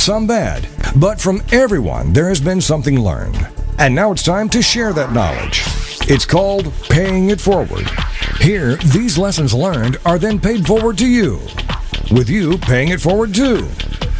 some bad. But from everyone, there has been something learned. And now it's time to share that knowledge. It's called Paying It Forward. Here, these lessons learned are then paid forward to you, with you paying it forward too.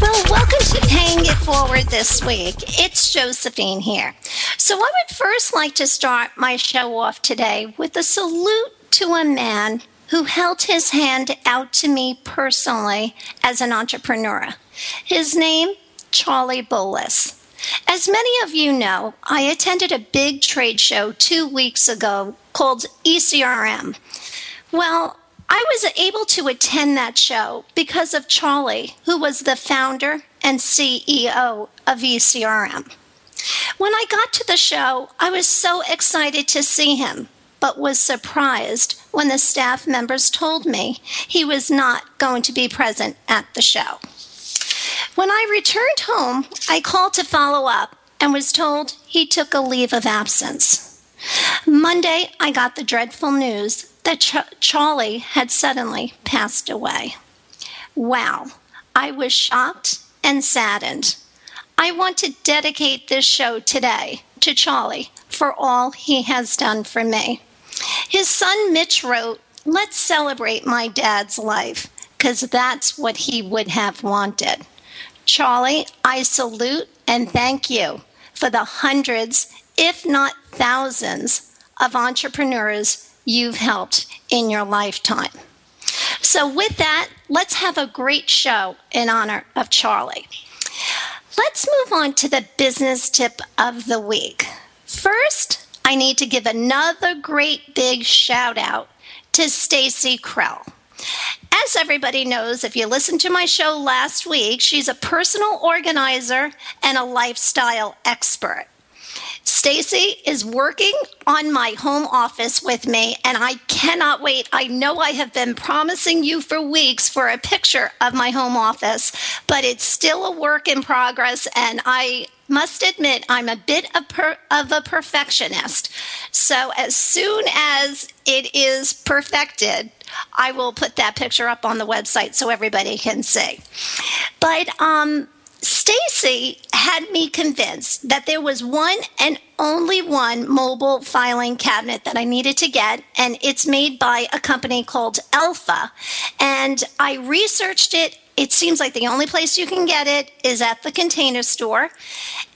Well, welcome to Paying It Forward this week. It's Josephine here. So, I would first like to start my show off today with a salute to a man who held his hand out to me personally as an entrepreneur. His name, Charlie Bolus. As many of you know, I attended a big trade show two weeks ago called ECRM. Well, I was able to attend that show because of Charlie, who was the founder and CEO of ECRM. When I got to the show, I was so excited to see him, but was surprised when the staff members told me he was not going to be present at the show. When I returned home, I called to follow up and was told he took a leave of absence. Monday, I got the dreadful news that Ch- Charlie had suddenly passed away. Wow, I was shocked and saddened. I want to dedicate this show today to Charlie for all he has done for me. His son Mitch wrote, Let's celebrate my dad's life, because that's what he would have wanted. Charlie, I salute and thank you for the hundreds, if not thousands, of entrepreneurs you've helped in your lifetime. So, with that, let's have a great show in honor of Charlie. Let's move on to the business tip of the week. First, I need to give another great big shout out to Staci Krell. As everybody knows, if you listened to my show last week, she's a personal organizer and a lifestyle expert. Staci is working on my home office with me, and I cannot wait. I know I have been promising you for weeks for a picture of my home office, but it's still a work in progress, and I must admit I'm a bit of, per, of a perfectionist. So as soon as it is perfected, I will put that picture up on the website so everybody can see. But um, Staci had me convinced that there was one and only one mobile filing cabinet that I needed to get, and it's made by a company called elfa. And I researched it. It seems like the only place you can get it is at the container store.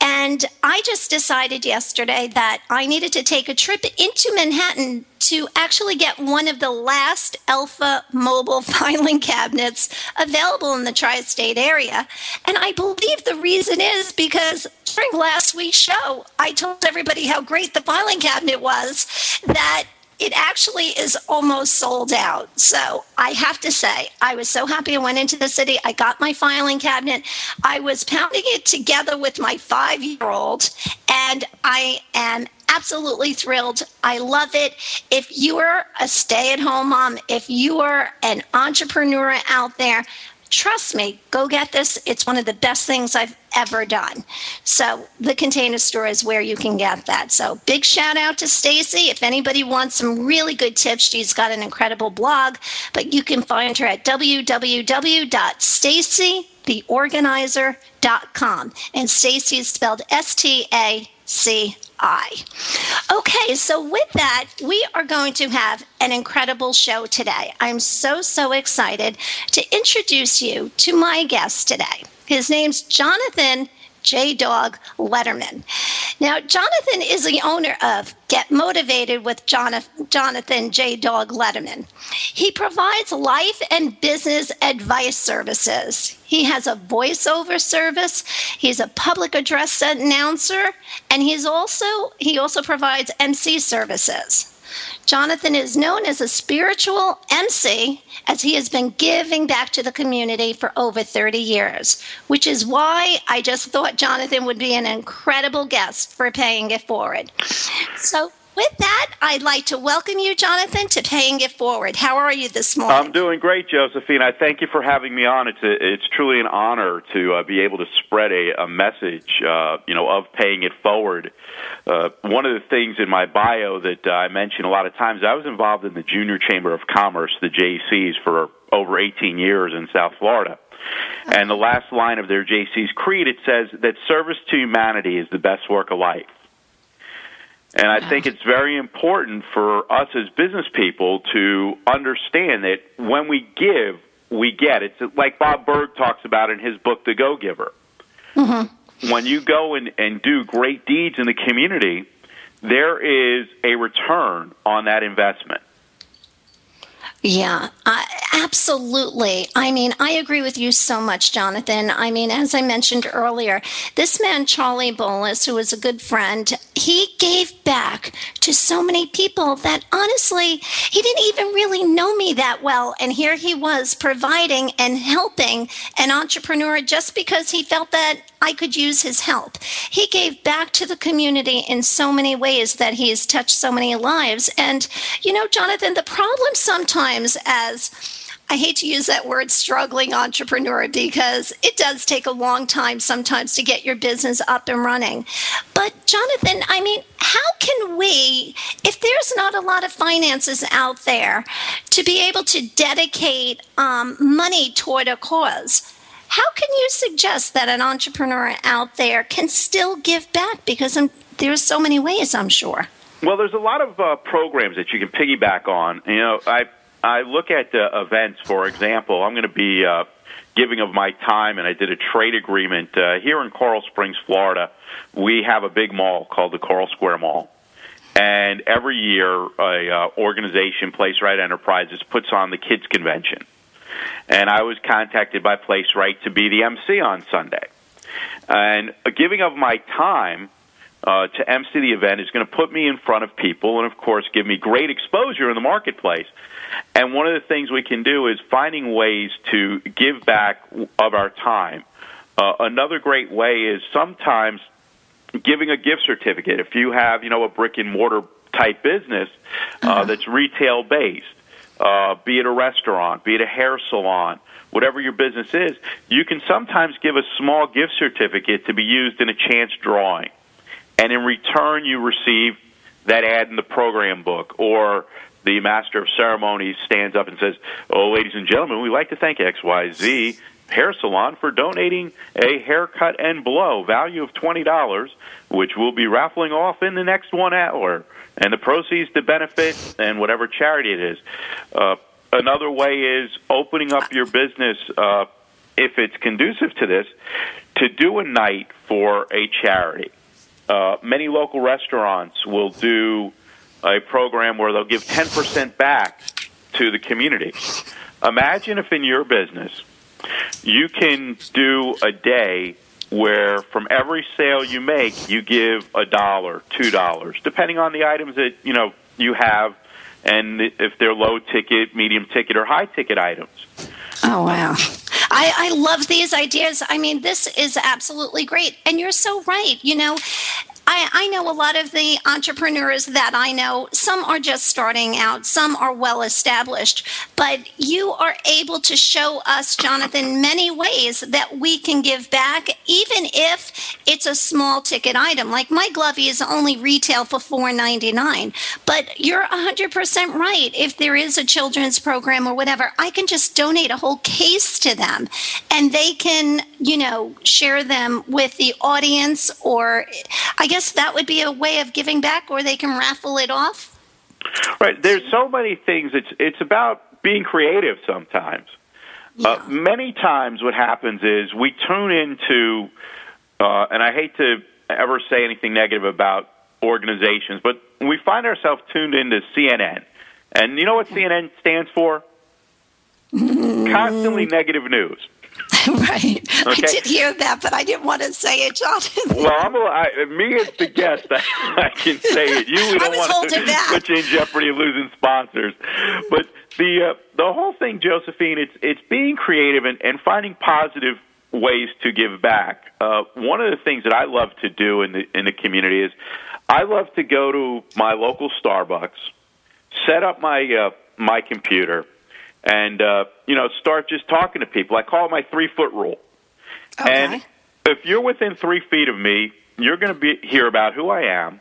And I just decided yesterday that I needed to take a trip into Manhattan to actually get one of the last elfa mobile filing cabinets available in the tri state area. And I believe the reason is because during last week's show, I told everybody how great the filing cabinet was, that it actually is almost sold out. So I have to say, I was so happy I went into the city. I got my filing cabinet. I was pounding it together with my five year old, and I am absolutely thrilled. I love it. If you are a stay at home mom, if you are an entrepreneur out there, trust me, go get this. It's one of the best things I've ever done. So the container store is where you can get that. So big shout out to Staci. If anybody wants some really good tips, she's got an incredible blog, but you can find her at www.stacitheorganizer.com. And Staci is spelled S T A C I. Okay, so with that, we are going to have an incredible show today. I'm so, so excited to introduce you to my guest today. His name's Jonathan J Dog Letterman. Now, Jonathan is the owner of Get Motivated with Jonathan J Dog Letterman. He provides life and business advice services. He has a voiceover service. He's a public address announcer, and he's also he also provides MC services. Jonathan is known as a spiritual MC as he has been giving back to the community for over 30 years, which is why I just thought Jonathan would be an incredible guest for Paying It Forward. So, with that, I'd like to welcome you, Jonathan, to Paying It Forward. How are you this morning? I'm doing great, Josephine. I thank you for having me on. It's a, it's truly an honor to uh, be able to spread a, a message, uh, you know, of paying it forward. Uh, one of the things in my bio that uh, I mention a lot of times, I was involved in the Junior Chamber of Commerce, the JCs, for over 18 years in South Florida. And the last line of their JC's creed, it says that service to humanity is the best work of life. And I think it's very important for us as business people to understand that when we give, we get. It's like Bob Burg talks about in his book, The Go Giver. Mm-hmm. When you go and, and do great deeds in the community, there is a return on that investment. Yeah, uh, absolutely. I mean, I agree with you so much, Jonathan. I mean, as I mentioned earlier, this man, Charlie Bolus, who was a good friend, he gave back to so many people that honestly, he didn't even really know me that well. And here he was providing and helping an entrepreneur just because he felt that I could use his help. He gave back to the community in so many ways that he has touched so many lives. And, you know, Jonathan, the problem sometimes as I hate to use that word struggling entrepreneur because it does take a long time sometimes to get your business up and running. But, Jonathan, I mean, how can we, if there's not a lot of finances out there, to be able to dedicate um, money toward a cause? How can you suggest that an entrepreneur out there can still give back? Because I'm, there's so many ways, I'm sure. Well, there's a lot of uh, programs that you can piggyback on. You know, I I look at uh, events, for example. I'm going to be uh, giving of my time, and I did a trade agreement uh, here in Coral Springs, Florida. We have a big mall called the Coral Square Mall, and every year, a uh, organization, Place Right Enterprises, puts on the kids convention and I was contacted by Place Right to be the MC on Sunday. And giving of my time uh, to MC the event is going to put me in front of people and, of course, give me great exposure in the marketplace. And one of the things we can do is finding ways to give back of our time. Uh, another great way is sometimes giving a gift certificate. If you have, you know, a brick and mortar type business uh, uh-huh. that's retail based, uh, be it a restaurant, be it a hair salon, whatever your business is, you can sometimes give a small gift certificate to be used in a chance drawing. And in return, you receive that ad in the program book or the master of ceremonies stands up and says, "Oh, ladies and gentlemen, we'd like to thank XYZ Hair Salon for donating a haircut and blow value of $20, which we'll be raffling off in the next one hour." and the proceeds to benefit and whatever charity it is. Uh, another way is opening up your business, uh, if it's conducive to this, to do a night for a charity. Uh, many local restaurants will do a program where they'll give 10% back to the community. Imagine if in your business you can do a day where from every sale you make, you give a dollar, two dollars, depending on the items that you know you have, and if they're low ticket, medium ticket, or high ticket items. Oh wow. I, I love these ideas. I mean, this is absolutely great. And you're so right. You know, I, I, know a lot of the entrepreneurs that I know, some are just starting out, some are well established, but you are able to show us, Jonathan, many ways that we can give back, even if it's a small ticket item. Like my glovey is only retail for $4.99, but you're 100% right. If there is a children's program or whatever, I can just donate a whole case to them and they can, you know, share them with the audience or I guess that would be a way of giving back, or they can raffle it off. Right. There's so many things. It's it's about being creative sometimes. Uh, yeah. Uh, many times, what happens is we tune into uh, and I hate to ever say anything negative about organizations, but we find ourselves tuned into CNN. And you know what CNN stands for? Constantly negative news. right. Okay. I did hear that, but I didn't want to say it, Jonathan. Well, I'm a, I, me as the guest, I, I can say it. You we don't want to back. put you in jeopardy of losing sponsors. But the uh, the whole thing, Josephine, it's it's being creative and, and finding positive ways to give back. Uh, one of the things that I love to do in the in the community is I love to go to my local Starbucks, set up my uh, my computer, and uh, you know start just talking to people. I call it my three foot rule. Okay. And if you're within three feet of me, you're going to be hear about who I am,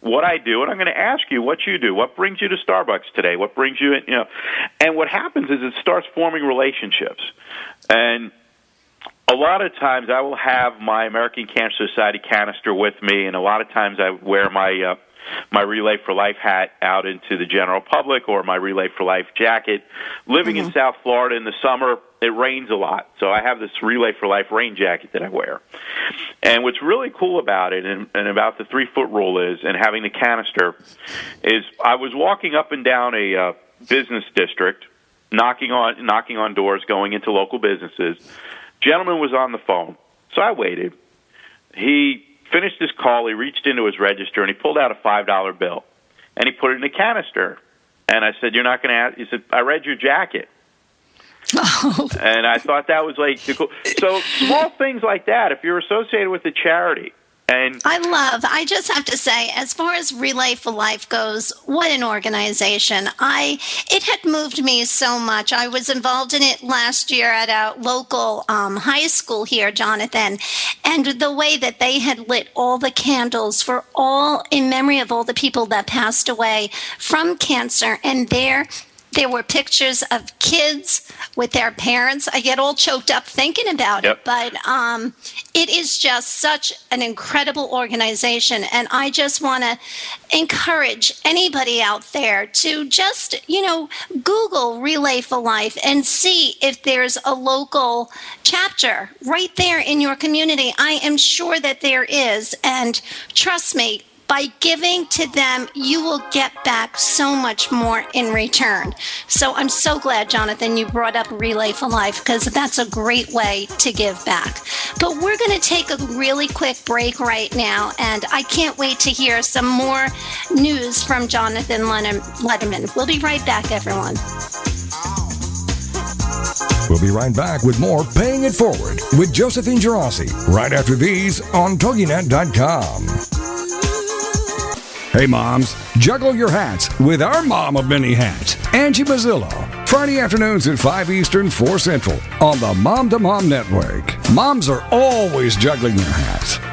what I do, and I'm going to ask you what you do. What brings you to Starbucks today? What brings you, in, you know? And what happens is it starts forming relationships, and a lot of times I will have my American Cancer Society canister with me, and a lot of times I wear my uh, my Relay for Life hat out into the general public or my Relay for Life jacket. Living mm-hmm. in South Florida in the summer, it rains a lot, so I have this Relay for Life rain jacket that I wear. And what's really cool about it, and, and about the three foot rule is, and having the canister, is I was walking up and down a uh, business district, knocking on knocking on doors, going into local businesses Gentleman was on the phone, so I waited. He finished his call. He reached into his register and he pulled out a five dollar bill, and he put it in a canister. And I said, "You're not going to ask?" He said, "I read your jacket." Oh. And I thought that was like cool. So small things like that. If you're associated with a charity, and I love, I just have to say, as far as Relay for Life goes, what an organization. I it had moved me so much. I was involved in it last year at a local um, high school here, Jonathan, and the way that they had lit all the candles for all in memory of all the people that passed away from cancer and there there were pictures of kids with their parents. I get all choked up thinking about yep. it, but um, it is just such an incredible organization. And I just want to encourage anybody out there to just, you know, Google Relay for Life and see if there's a local chapter right there in your community. I am sure that there is. And trust me, by giving to them, you will get back so much more in return. So I'm so glad, Jonathan, you brought up Relay for Life because that's a great way to give back. But we're going to take a really quick break right now, and I can't wait to hear some more news from Jonathan Letterman. We'll be right back, everyone. We'll be right back with more Paying It Forward with Josephine Girassi right after these on TogiNet.com. Hey moms, juggle your hats with our mom of many hats, Angie Mazzillo. Friday afternoons at 5 Eastern, 4 Central on the Mom to Mom Network. Moms are always juggling their hats.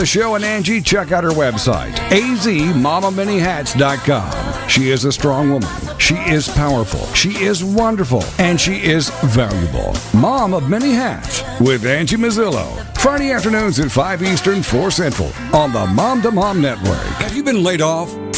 the show and Angie, check out her website, azmamamanyhats.com. She is a strong woman. She is powerful. She is wonderful. And she is valuable. Mom of Many Hats with Angie Mazzillo. Friday afternoons at 5 Eastern, 4 Central on the Mom to Mom Network. Have you been laid off?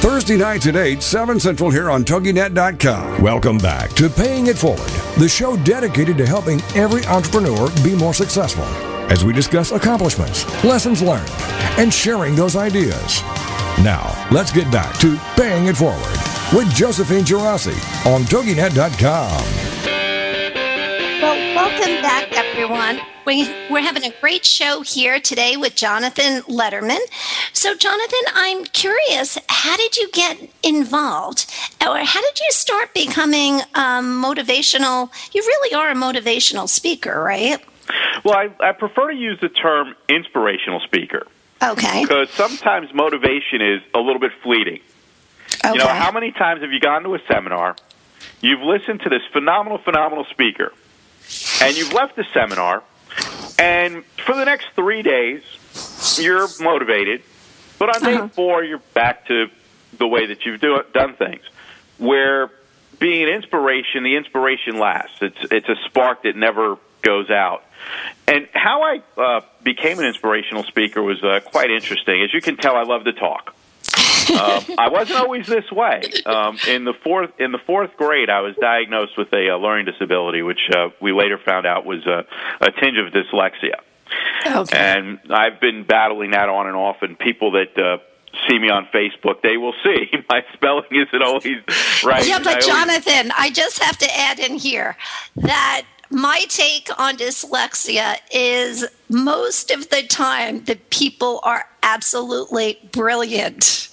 Thursday nights at 8, 7 Central here on TogiNet.com. Welcome back to Paying It Forward, the show dedicated to helping every entrepreneur be more successful as we discuss accomplishments, lessons learned, and sharing those ideas. Now, let's get back to Paying It Forward with Josephine Girassi on TogiNet.com. Well, welcome back, everyone. We, we're having a great show here today with Jonathan Letterman. So, Jonathan, I'm curious, how did you get involved? Or how did you start becoming um, motivational? You really are a motivational speaker, right? Well, I, I prefer to use the term inspirational speaker. Okay. Because sometimes motivation is a little bit fleeting. Okay. You know, how many times have you gone to a seminar, you've listened to this phenomenal, phenomenal speaker, and you've left the seminar, and for the next three days, you're motivated, but on day Uh-huh. four, you're back to the way that you've do, done things. Where being an inspiration, the inspiration lasts. It's it's a spark that never goes out. And how I uh, became an inspirational speaker was uh, quite interesting. As you can tell, I love to talk. Um, I wasn't always this way. Um, in the fourth in the fourth grade, I was diagnosed with a, uh learning disability, which uh, we later found out was uh, a tinge of dyslexia. Okay. And I've been battling that on and off. And people that uh, see me on Facebook, they will see my spelling isn't always right. Yeah, I but always- Jonathan, I just have to add in here that my take on dyslexia is most of the time the people are absolutely brilliant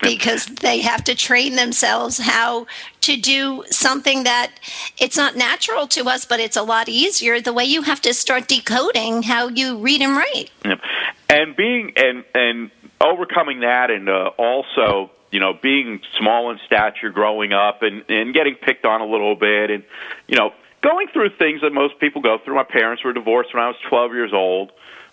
because they have to train themselves how to do something that it's not natural to us but it's a lot easier the way you have to start decoding how you read and write Yep. And being and and overcoming that, and uh, also you know being small in stature, growing up, and and getting picked on a little bit, and you know going through things that most people go through. My parents were divorced when I was 12 years old.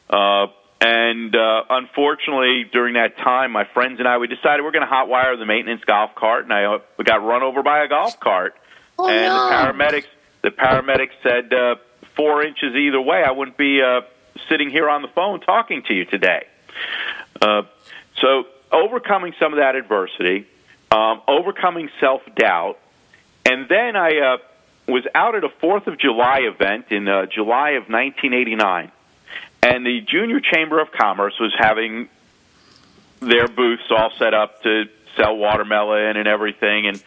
Uh, and uh, unfortunately, during that time, my friends and I we decided we're going to hotwire the maintenance golf cart, and I uh, we got run over by a golf cart. Oh, and no. the paramedics the paramedics said uh, four inches either way, I wouldn't be uh, sitting here on the phone talking to you today. Uh, so overcoming some of that adversity, um, overcoming self doubt, and then I uh, was out at a Fourth of July event in uh, July of 1989, and the Junior Chamber of Commerce was having their booths all set up to sell watermelon and everything and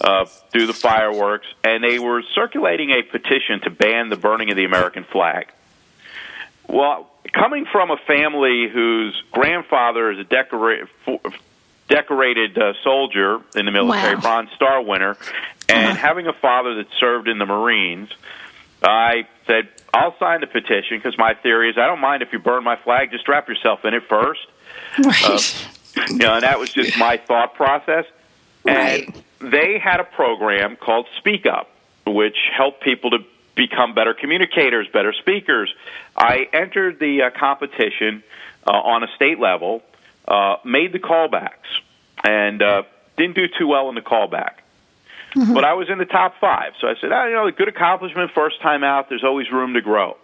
uh, do the fireworks. And they were circulating a petition to ban the burning of the American flag. Well, coming from a family whose grandfather is a decora- fo- decorated uh, soldier in the military, Wow. Bronze Star winner, and Uh-huh. having a father that served in the Marines, I said, I'll sign the petition because my theory is I don't mind if you burn my flag, just wrap yourself in it first. right You know, and that was just my thought process. Right. And they had a program called Speak Up, which helped people to become better communicators, better speakers. I entered the uh, competition uh, on a state level, uh, made the callbacks, and uh, didn't do too well in the callback. But I was in the top five, so I said, oh, you know, a good accomplishment, first time out. There's always room to grow.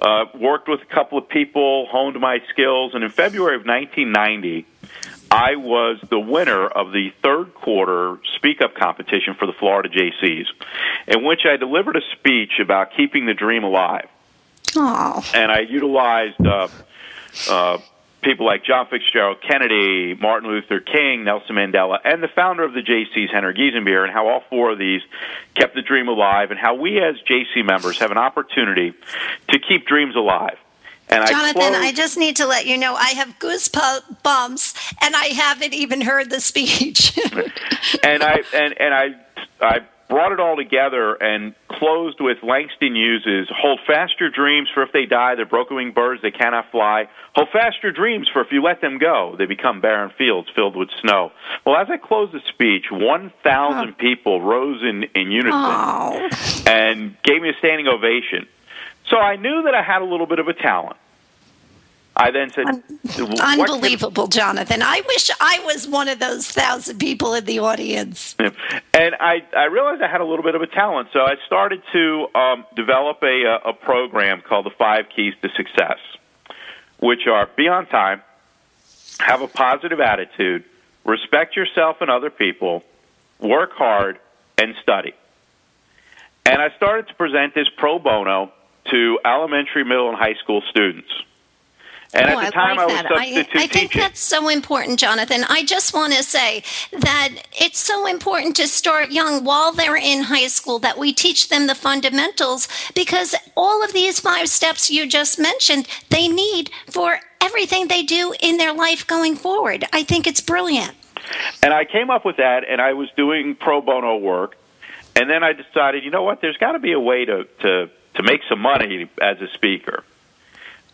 Uh, worked with a couple of people, honed my skills, and in February of 1990, I was the winner of the third quarter Speak Up competition for the Florida JCs, in which I delivered a speech about keeping the dream alive. oh And I utilized uh, uh, people like John Fitzgerald Kennedy, Martin Luther King, Nelson Mandela, and the founder of the JCs, Henry Giessenbier, and how all four of these kept the dream alive, and how we as JC members have an opportunity to keep dreams alive. And I Jonathan, closed- I just need to let you know I have goosebumps, and I haven't even heard the speech. and I and and I I brought it all together and closed with Langston Hughes's "Hold fast your dreams, for if they die, they're broken winged birds, they cannot fly. Hold fast your dreams, for if you let them go, they become barren fields filled with snow." Well, as I closed the speech, one thousand people rose in in unison oh, and gave me a standing ovation. So I knew that I had a little bit of a talent. I then said, "What can- unbelievable, Jonathan. I wish I was one of those thousand people in the audience. And I, I realized I had a little bit of a talent, so I started to um, develop a, uh, a program called the Five Keys to Success, which are be on time, have a positive attitude, respect yourself and other people, work hard, and study. And I started to present this pro bono to elementary, middle, and high school students. And oh, at the time, I, like I was that. substitute I, I think teaching. that's so important, Jonathan. I just want to say that it's so important to start young while they're in high school that we teach them the fundamentals because all of these five steps you just mentioned, they need for everything they do in their life going forward. I think it's brilliant. And I came up with that, and I was doing pro bono work. And then I decided, you know what? There's got to be a way to, to, to make some money as a speaker.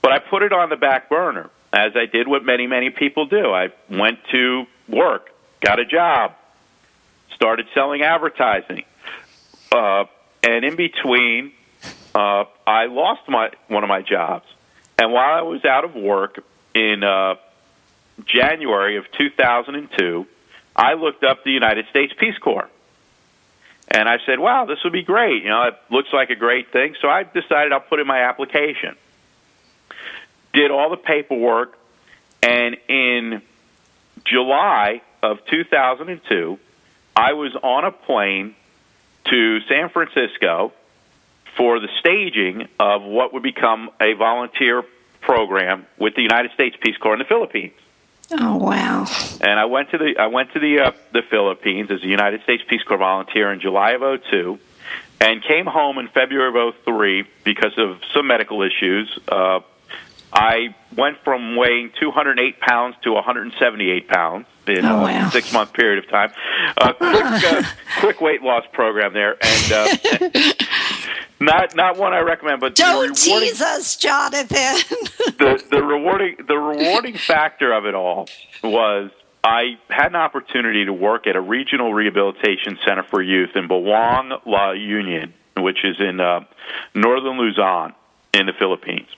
But I put it on the back burner, as I did what many, many people do. I went to work, got a job, started selling advertising. Uh, and in between, uh, I lost my one of my jobs. And while I was out of work in uh, January of 2002, I looked up the United States Peace Corps. And I said, wow, this would be great. You know, it looks like a great thing. So I decided I'll put in my application. Did all the paperwork. And in July of 2002, I was on a plane to San Francisco for the staging of what would become a volunteer program with the United States Peace Corps in the Philippines. Oh wow! And I went to the I went to the uh, the Philippines as a United States Peace Corps volunteer in July of '02, and came home in February of '03 because of some medical issues. Uh, I went from weighing 208 pounds to 178 pounds in Oh, a six month period of time. A quick, uh, quick weight loss program there, and uh, not not one I recommend. But Don't tease us, Jonathan. the the rewarding the rewarding factor of it all was I had an opportunity to work at a regional rehabilitation center for youth in Bauang La Union, which is in uh, northern Luzon in the Philippines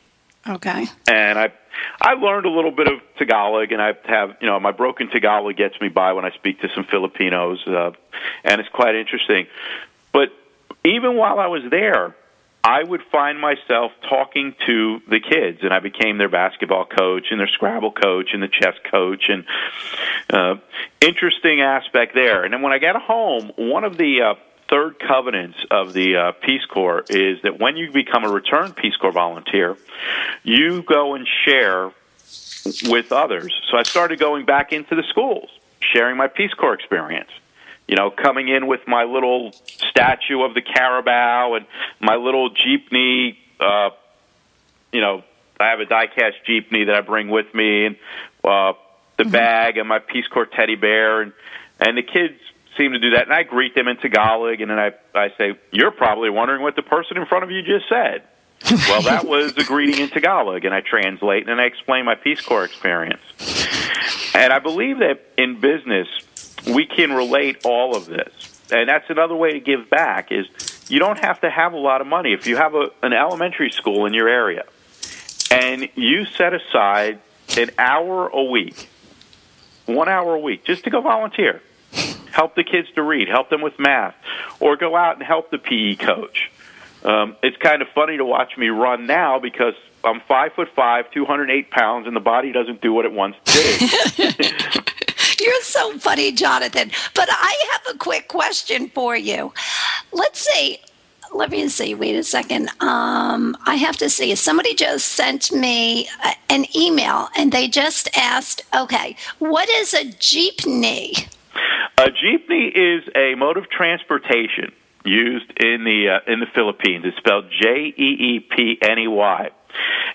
okay. and I I learned a little bit of Tagalog, and I have you know my broken Tagalog gets me by when I speak to some Filipinos, uh, and it's quite interesting. But even while I was there, I would find myself talking to the kids, and I became their basketball coach, and their Scrabble coach, and the chess coach, and uh, interesting aspect there. And then when I got home, one of the uh, third covenants of the uh, Peace Corps is that when you become a returned Peace Corps volunteer, you go and share with others. So I started going back into the schools, sharing my Peace Corps experience. You know, coming in with my little statue of the Carabao and my little jeepney. Uh, you know, I have a die-cast jeepney that I bring with me, and uh, the bag and my Peace Corps teddy bear, and and the kids seem to do that. And I greet them in Tagalog, and then I I say, "You're probably wondering what the person in front of you just said." well, that was a greeting in Tagalog, and I translate and I explain my Peace Corps experience. And I believe that in business, we can relate all of this. And that's another way to give back is you don't have to have a lot of money. If you have a, an elementary school in your area and you set aside an hour a week, one hour a week, just to go volunteer, help the kids to read, help them with math, or go out and help the PE coach. Um, it's kind of funny to watch me run now because I'm five foot five, 208 pounds, and the body doesn't do what it once did. You're so funny, Jonathan. But I have a quick question for you. Let's say, let me see, wait a second. Um, I have to see. Somebody just sent me a, an email and they just asked, okay, what is a jeepney? A jeepney is a mode of transportation used in the uh, in the Philippines. It's spelled J E E P N E Y,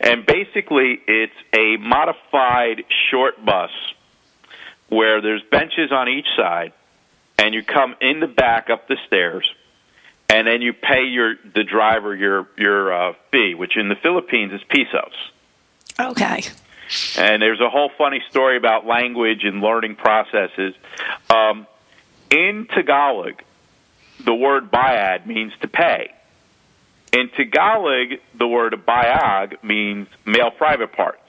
and basically it's a modified short bus where there's benches on each side, and you come in the back up the stairs, and then you pay your the driver your your uh, fee, which in the Philippines is pesos. Okay. And there's a whole funny story about language and learning processes. Um, in Tagalog, the word bayad means to pay. In Tagalog, the word bayag means male private parts.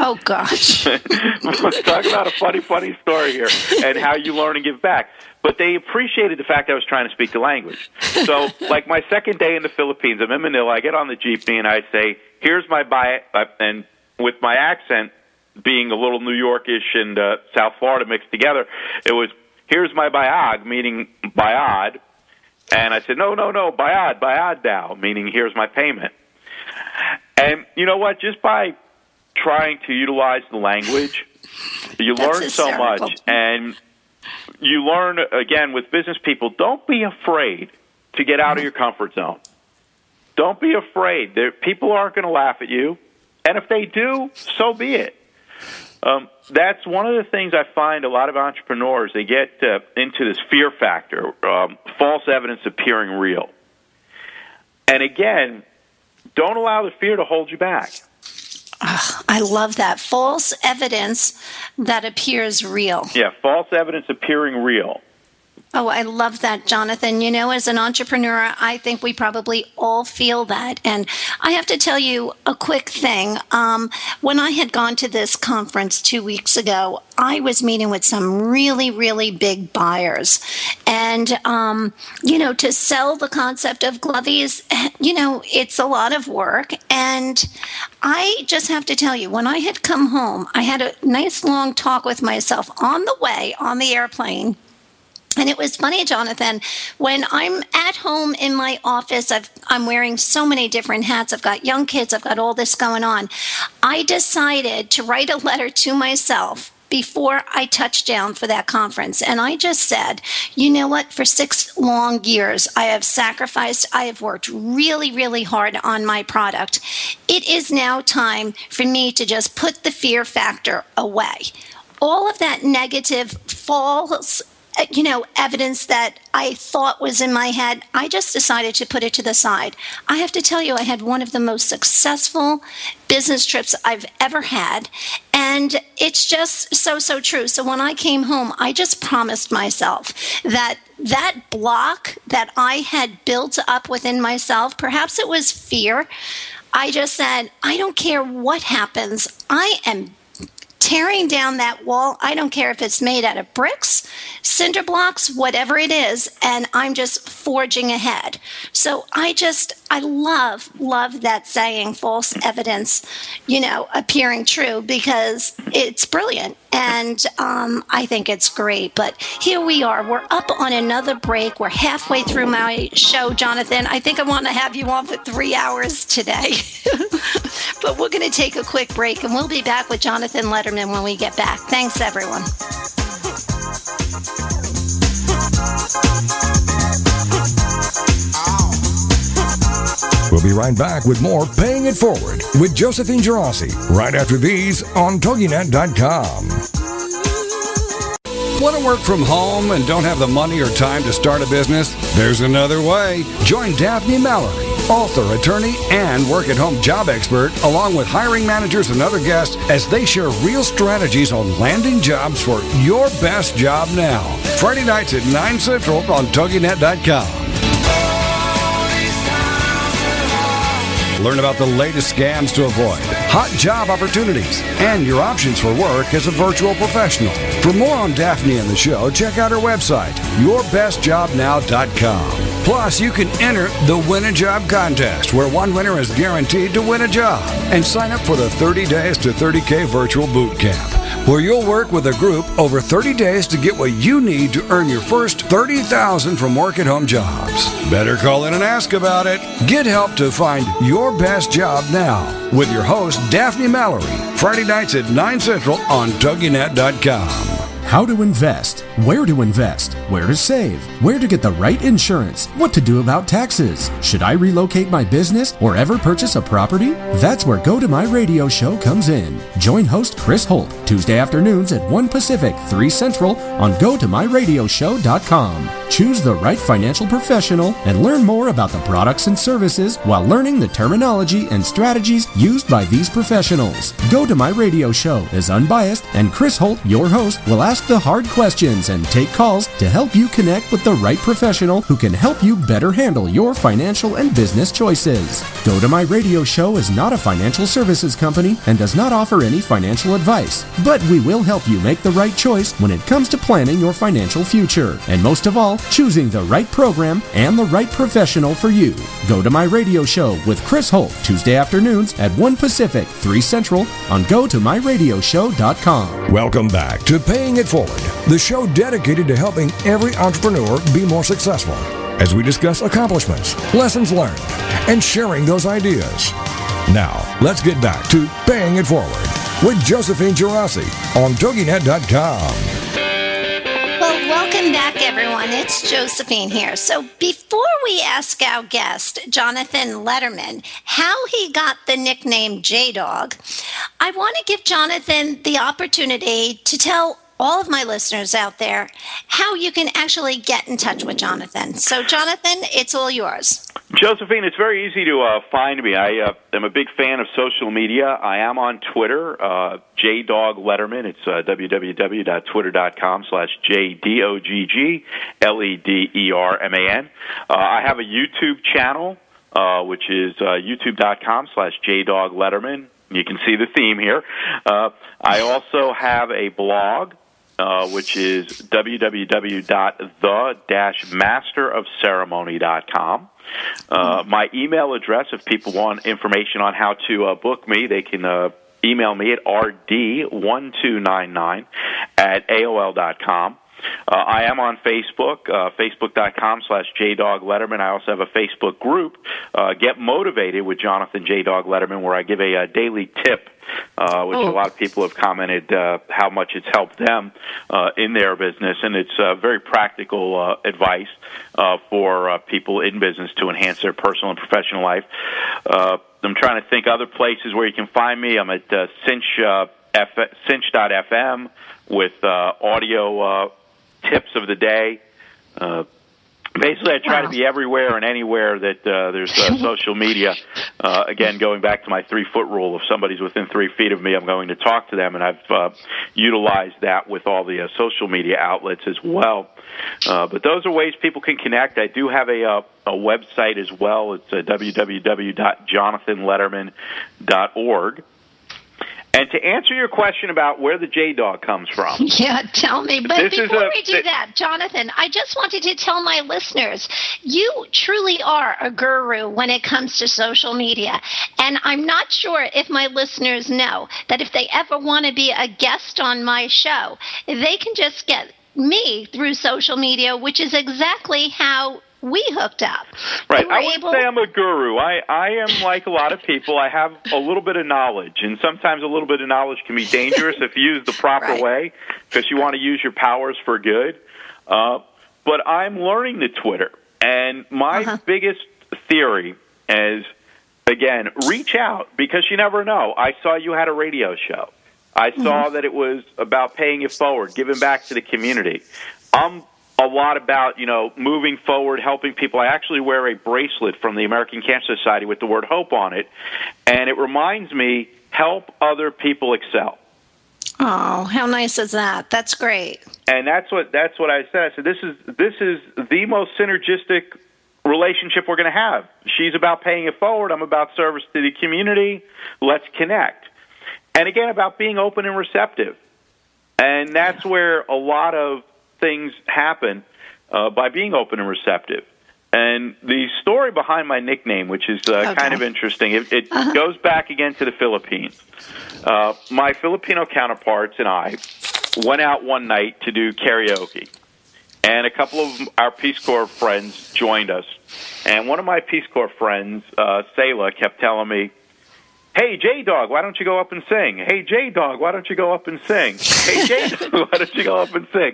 Oh, gosh. Let's talk about a funny, funny story here and how you learn and give back. But they appreciated the fact I was trying to speak the language. So, like my second day in the Philippines, I'm in Manila. I get on the jeepney and I say, "Here's my buy," and with my accent, being a little New Yorkish and uh, South Florida mixed together, it was here's my bayag, meaning bayad, and I said no, no, no, bayad, bayad thou, meaning here's my payment. And you know what? Just by trying to utilize the language, you That's learn so hysterical. much, and you learn again with business people. Don't be afraid to get out of your comfort zone. Don't be afraid. There, people aren't going to laugh at you, and if they do, so be it. Um, that's one of the things I find a lot of entrepreneurs they get uh, into this fear factor, um, false evidence appearing real. And again, don't allow the fear to hold you back. I love that. False evidence that appears real. Yeah, false evidence appearing real. Oh, I love that, Jonathan. You know, as an entrepreneur, I think we probably all feel that. And I have to tell you a quick thing. Um, when I had gone to this conference two weeks ago, I was meeting with some really, really big buyers. And, um, you know, to sell the concept of Glovies, you know, it's a lot of work. And I just have to tell you, when I had come home, I had a nice long talk with myself on the way on the airplane. And it was funny, Jonathan, when I'm at home in my office, I've, I'm wearing so many different hats. I've got young kids, I've got all this going on. I decided to write a letter to myself before I touched down for that conference. And I just said, you know what? For six long years, I have sacrificed, I have worked really, really hard on my product. It is now time for me to just put the fear factor away. All of that negative, false, Uh, you know, evidence that I thought was in my head, I just decided to put it to the side. I have to tell you, I had one of the most successful business trips I've ever had. And it's just so, so true. So when I came home, I just promised myself that that block that I had built up within myself, perhaps it was fear. I just said, I don't care what happens. I am tearing down that wall. I don't care if it's made out of bricks, cinder blocks, whatever it is, and I'm just forging ahead. So I just, I love, love that saying, false evidence, you know, appearing true because it's brilliant. And um, I think it's great. But here we are. We're up on another break. We're halfway through my show, Jonathan. I think I want to have you on for three hours today. but we're going to take a quick break and we'll be back with Jonathan Letterman when we get back. Thanks, everyone. We'll be right back with more Paying It Forward with Josephine Girassi right after these on TogiNet.com. Want to work from home and don't have the money or time to start a business? There's another way. Join Daphne Mallory, author, attorney, and work at home job expert, along with hiring managers and other guests as they share real strategies on landing jobs for your best job now. Friday nights at 9 Central on TogiNet.com. Learn about the latest scams to avoid, hot job opportunities, and your options for work as a virtual professional. For more on Daphne and the show, check out her website, yourbestjobnow.com. Plus, you can enter the Win a Job contest, where one winner is guaranteed to win a job. And sign up for the 30 Days to 30K Virtual Boot Camp, where you'll work with a group over 30 days to get what you need to earn your first 30000 from work at home jobs. Better call in and ask about it. Get help to find your best job now with your host, Daphne Mallory, Friday nights at 9 Central on TogiNet.com. How to invest, where to invest, where to save, where to get the right insurance, what to do about taxes. Should I relocate my business or ever purchase a property? That's where Go to My Radio show comes in. Join host Chris Holt Tuesday afternoons at 1 Pacific, 3 Central on GoToMyRadioShow.com. Choose the right financial professional and learn more about the products and services while learning the terminology and strategies used by these professionals. Go to My Radio Show is unbiased, and Chris Holt, your host, will ask the hard questions and take calls to help you connect with the right professional who can help you better handle your financial and business choices. Go to My Radio Show is not a financial services company and does not offer any financial advice, but we will help you make the right choice when it comes to planning your financial future. And most of all, choosing the right program and the right professional for you. Go to My Radio Show with Chris Holt Tuesday afternoons at 1 Pacific, 3 Central on go-to-myradioshow.com. Welcome back to Paying Forward, the show dedicated to helping every entrepreneur be more successful as we discuss accomplishments, lessons learned, and sharing those ideas. Now, let's get back to Paying It Forward with Josephine Girassi on TogiNet.com. Well, welcome back, everyone. It's Josephine here. So, before we ask our guest, Jonathan Letterman, how he got the nickname J Dog, I want to give Jonathan the opportunity to tell all of my listeners out there how you can actually get in touch with Jonathan. So, Jonathan, it's all yours. Josephine, it's very easy to uh, find me. I uh, am a big fan of social media. I am on Twitter, uh, JDog Letterman. It's uh, www.twitter.com slash J-D-O-G-G-L-E-D-E-R-M-A-N. Uh, I have a YouTube channel, uh, which is uh, youtube.com slash JDog Letterman. You can see the theme here. I also have a blog, uh, which is www.the-masterofceremony.com. Uh, my email address, if people want information on how to uh, book me, they can uh, email me at rd1299 at aol.com. Uh, I am on Facebook, uh, facebook.com slash jdogletterman. I also have a Facebook group, uh, Get Motivated with Jonathan J. Dog Letterman, where I give a, a daily tip, uh, which Oh. a lot of people have commented uh, how much it's helped them uh, in their business. And it's uh, very practical uh, advice uh, for uh, people in business to enhance their personal and professional life. Uh, I'm trying to think other places where you can find me. I'm at uh, cinch, uh, F- cinch.fm with uh, audio uh, tips of the day. Uh, basically, I try Wow. to be everywhere and anywhere that uh, there's uh, social media. Uh, again, going back to my three foot rule, if somebody's within three feet of me, I'm going to talk to them, and I've uh, utilized that with all the uh, social media outlets as well. Uh, but those are ways people can connect. I do have a uh, a website as well. It's uh, www.jonathanletterman.org. And to answer your question about where the J Dog comes from, Yeah, tell me. But This before a- we do th- that, Jonathan, I just wanted to tell my listeners you truly are a guru when it comes to social media. And I'm not sure if my listeners know that if they ever want to be a guest on my show, they can just get me through social media, which is exactly how we hooked up. Right. We I wouldn't able- say I'm a guru. I, I am like a lot of people. I have a little bit of knowledge, and sometimes a little bit of knowledge can be dangerous if used the proper Right. way because you want to use your powers for good. Uh, but I'm learning the Twitter, and my Uh-huh. biggest theory is again, reach out because you never know. I saw you had a radio show. I saw that it was about paying it forward, giving back to the community. I'm a lot about, you know, moving forward, helping people. I actually wear a bracelet from the American Cancer Society with the word hope on it, and it reminds me help other people excel. Oh, how nice is that? That's great. And that's what that's what I said. I said this is this is the most synergistic relationship we're going to have. She's about paying it forward. I'm about service to the community. Let's connect. And again, about being open and receptive. And that's where a lot of things happen uh, by being open and receptive. And the story behind my nickname, which is uh, Okay. kind of interesting, it, it goes back again to the Philippines. Uh, my Filipino counterparts and I went out one night to do karaoke. And a couple of our Peace Corps friends joined us. And one of my Peace Corps friends, uh, Selah, kept telling me, Hey, J Dog, why don't you go up and sing? Hey, J Dog, why don't you go up and sing? Hey, J Dog, why don't you go up and sing?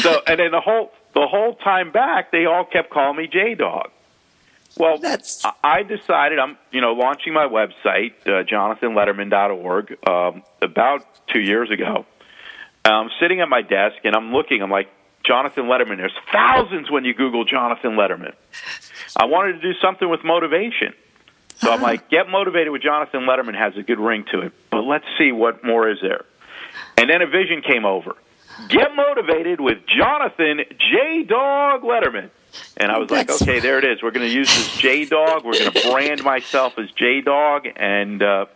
So, and then the whole the whole time back, they all kept calling me J Dog. Well, That's- I- decided I'm, you know, launching my website, uh, JonathanLetterman.org, um, about two years ago. I'm sitting at my desk and I'm looking. I'm like, Jonathan Letterman. There's thousands when you Google Jonathan Letterman. I wanted to do something with motivation. So I'm like, get motivated with Jonathan Letterman has a good ring to it, but let's see what more is there. And then a vision came over. Get motivated with Jonathan J Dog Letterman. And I was like, That's- okay, there it is. We're going to use this J Dog. We're going to brand myself as J Dog, and uh,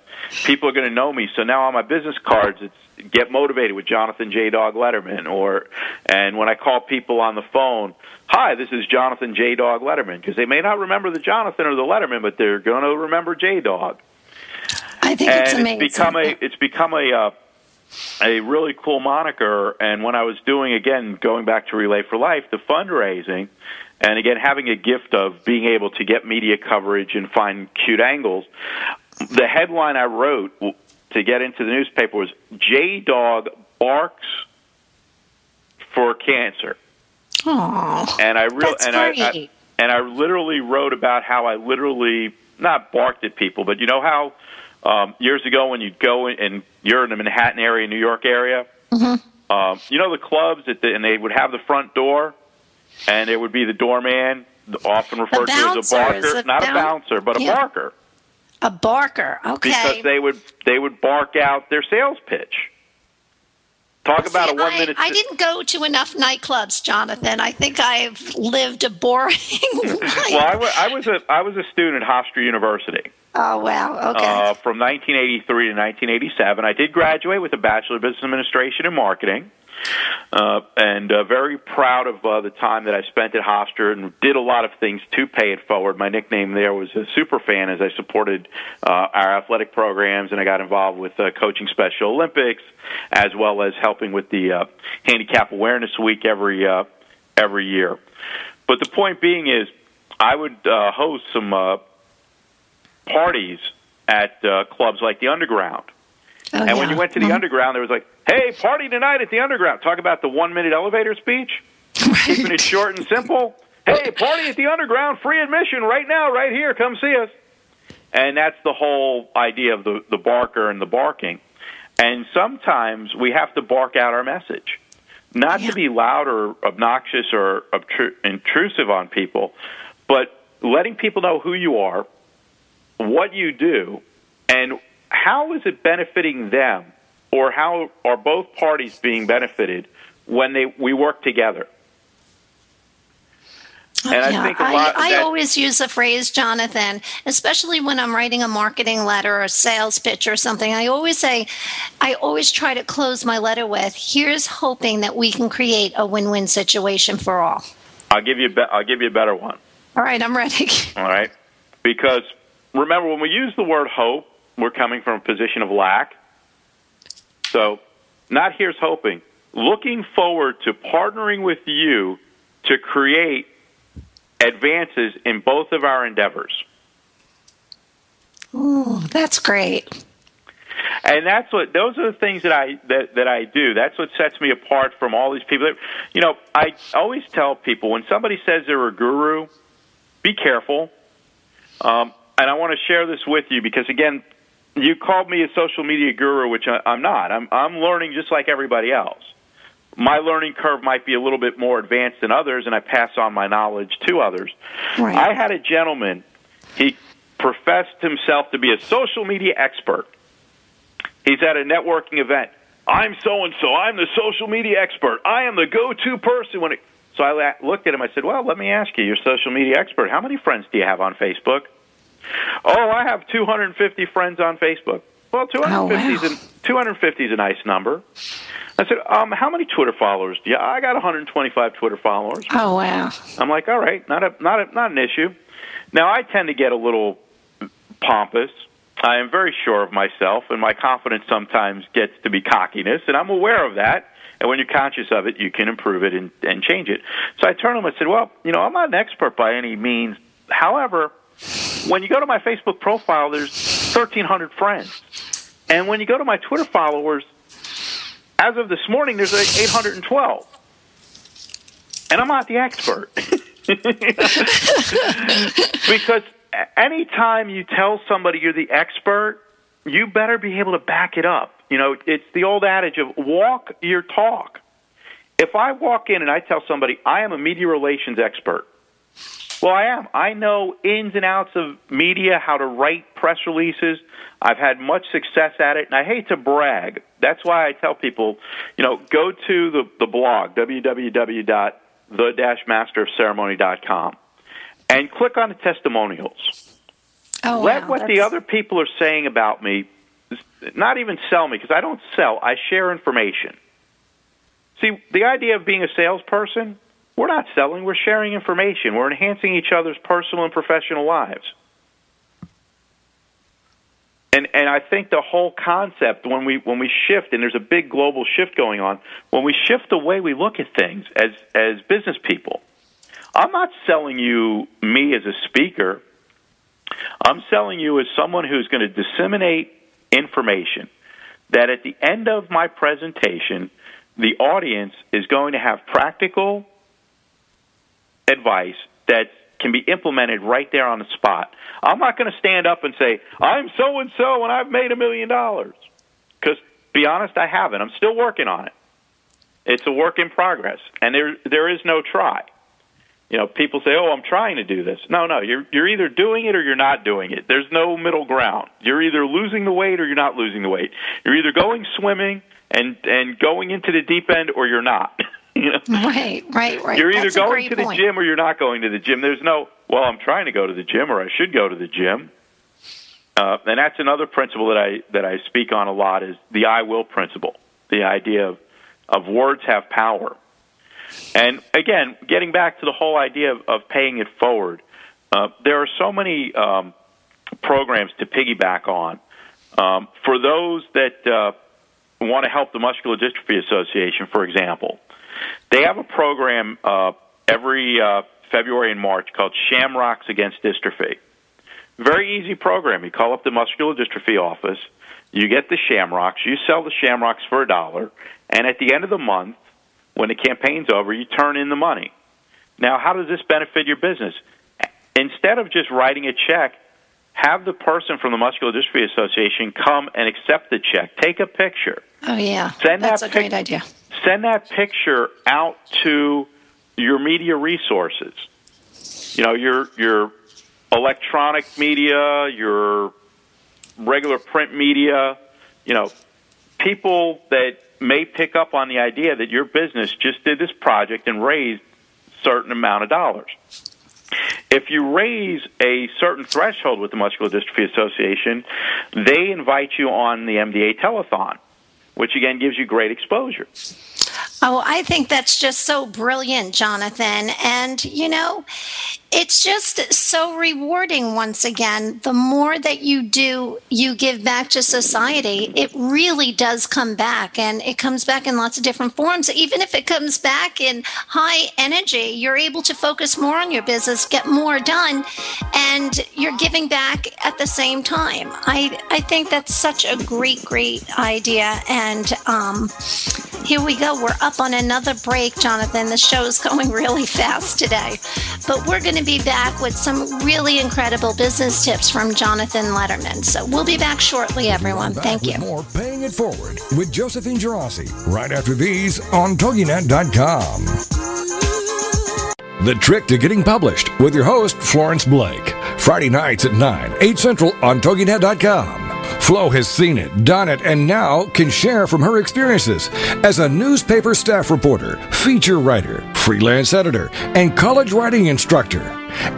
people are going to know me. So now on my business cards, it's get motivated with Jonathan J Dog Letterman. Or and when I call people on the phone, hi, this is Jonathan J Dog Letterman, because they may not remember the Jonathan or the Letterman, but they're going to remember J Dog I think and it's amazing. It's become a it's become a uh, a really cool moniker. And when I was doing again, going back to Relay for Life, the fundraising, and again having a gift of being able to get media coverage and find cute angles, the headline I wrote to get into the newspaper was "J Dog barks for cancer," Aw, and I real and I. I and I literally wrote about how I literally not barked at people, but you know how um, years ago when you'd go in, and you're in the Manhattan area, New York area, Mm-hmm. um, you know the clubs that the, and they would have the front door, and it would be the doorman, often referred to as a barker, not a bouncer, but a Yeah. barker, a barker. Okay. because they would they would bark out their sales pitch. Talk about See, a one I, minute. I didn't go to enough nightclubs, Jonathan. I think I've lived a boring life. Well, I wa- I was a I was a student at Hofstra University. oh wow. Okay. uh, from 1983 to 1987. I did graduate with a Bachelor of Business Administration and Marketing. Uh, and uh, very proud of uh, the time that I spent at Hofstra and did a lot of things to pay it forward. My nickname there was a super fan as I supported uh, our athletic programs and I got involved with uh, coaching Special Olympics as well as helping with the uh, Handicap Awareness Week every uh, every year. But the point being is, I would uh, host some uh, parties at uh, clubs like the Underground. oh, And when you went to the Mhm. Underground, there was like, "Hey, party tonight at the Underground." Talk about the one-minute elevator speech, keeping it short and simple. Hey, party at the Underground, free admission right now, right here. Come see us. And that's the whole idea of the the barker and the barking. And sometimes we have to bark out our message, not Yeah. to be loud or obnoxious or obtru- intrusive on people, but letting people know who you are, what you do, and how is it benefiting them, or how are both parties being benefited when they we work together? And I Yeah, think a lot I, that- always use the phrase, Jonathan, especially when I'm writing a marketing letter or a sales pitch or something. I always say, I always try to close my letter with, here's hoping that we can create a win win situation for all. I'll give you be- I'll give you a better one. All right, I'm ready. All right, because remember when we use the word hope, we're coming from a position of lack. So, not here's hoping. Looking forward to partnering with you to create advances in both of our endeavors. Ooh, that's great. and that's what those are the things that I that that I do. That's what sets me apart from all these people. You know, I always tell people when somebody says they're a guru, be careful. Um, and I want to share this with you because again, you called me a social media guru, which I, I'm not. I'm I'm learning just like everybody else. My learning curve might be a little bit more advanced than others, and I pass on my knowledge to others. Right. I had a gentleman. He professed himself to be a social media expert. He's at a networking event. I'm so and so. I'm the social media expert. I am the go-to person when it. So I looked at him. I said, "Well, let me ask you. You're a social media expert. How many friends do you have on Facebook?" Oh, I have 250 friends on Facebook. Well, 250 is wow. a, 250 is a nice number. I said, um, "How many Twitter followers do you?" I got 125 Twitter followers. Oh, wow. I'm like, all right, not a not a not an issue. Now I tend to get a little pompous. I am very sure of myself, and my confidence sometimes gets to be cockiness, and I'm aware of that. And when you're conscious of it, you can improve it and, and change it. So I turned to him and said, "Well, you know, I'm not an expert by any means. However, when you go to my Facebook profile, there's 1,300 friends, and when you go to my Twitter followers, as of this morning, there's like 812." and I'm not the expert. because anytime you tell somebody you're the expert, you better be able to back it up. You know, it's the old adage of walk your talk. If I walk in and I tell somebody I am a media relations expert, Well, I am. I know ins and outs of media, how to write press releases. I've had much success at it, and I hate to brag. That's why I tell people, you know, go to the, the blog, www.the-masterofceremony.com, and click on the testimonials. Oh, Let wow, what the other people are saying about me, not even sell me, because I don't sell, I share information. See, the idea of being a salesperson, we're not selling, we're sharing information. We're enhancing each other's personal and professional lives. And and I think the whole concept when we when we shift and there's a big global shift going on, when we shift the way we look at things as as business people. I'm not selling you me as a speaker. I'm selling you as someone who's going to disseminate information that at the end of my presentation, the audience is going to have practical advice that can be implemented right there on the spot. I'm not going to stand up and say, I'm so and so and I've made a million dollars. Because, to be honest, I haven't. I'm still working on it. It's a work in progress, and there there is no try. You know, people say, "Oh, I'm trying to do this." No, no, you're you're either doing it or you're not doing it. There's no middle ground. You're either losing the weight or you're not losing the weight. You're either going swimming and and going into the deep end or you're not. you know? Right, right, right. You're either That's going to the point. gym or you're not going to the gym. There's no, well, I'm trying to go to the gym or I should go to the gym. Uh, and that's another principle that I that I speak on a lot is the I will principle. The idea of of words have power. And again, getting back to the whole idea of, of paying it forward, uh, there are so many um, programs to piggyback on. Um, for those that uh, want to help the Muscular Dystrophy Association, for example, they have a program uh, every uh, February and March called Shamrocks Against Dystrophy. Very easy program. You call up the Muscular Dystrophy office, you get the Shamrocks, you sell the Shamrocks for a dollar, and at the end of the month, when the campaign's over, you turn in the money. Now, how does this benefit your business? Instead of just writing a check, have the person from the Muscular Dystrophy Association come and accept the check. Take a picture. Oh yeah, Send that's that a great idea. Send that picture out to your media resources. You know, your your electronic media, your regular print media, you know, people that may pick up on the idea that your business just did this project and raised a certain amount of dollars. If you raise a certain threshold with the Muscular Dystrophy Association, they invite you on the MDA telethon, which again gives you great exposure. Oh, I think that's just so brilliant, Jonathan. And, you know, it's just so rewarding once again. The more that you do, you give back to society, it really does come back. And it comes back in lots of different forms. Even if it comes back in high energy, you're able to focus more on your business, get more done, and you're giving back at the same time. I, I think that's such a great, great idea. And um, here we go. We're up on another break, Jonathan. The show is going really fast today. But we're going to be back with some really incredible business tips from Jonathan Letterman. So we'll be back shortly, everyone. Back Thank you. More Paying It Forward with Josephine Girassi right after these on TogiNet.com. The Trick to Getting Published with your host, Florence Blake. Friday nights at 9, 8 Central on TogiNet.com. Flo has seen it, done it, and now can share from her experiences as a newspaper staff reporter, feature writer, freelance editor, and college writing instructor.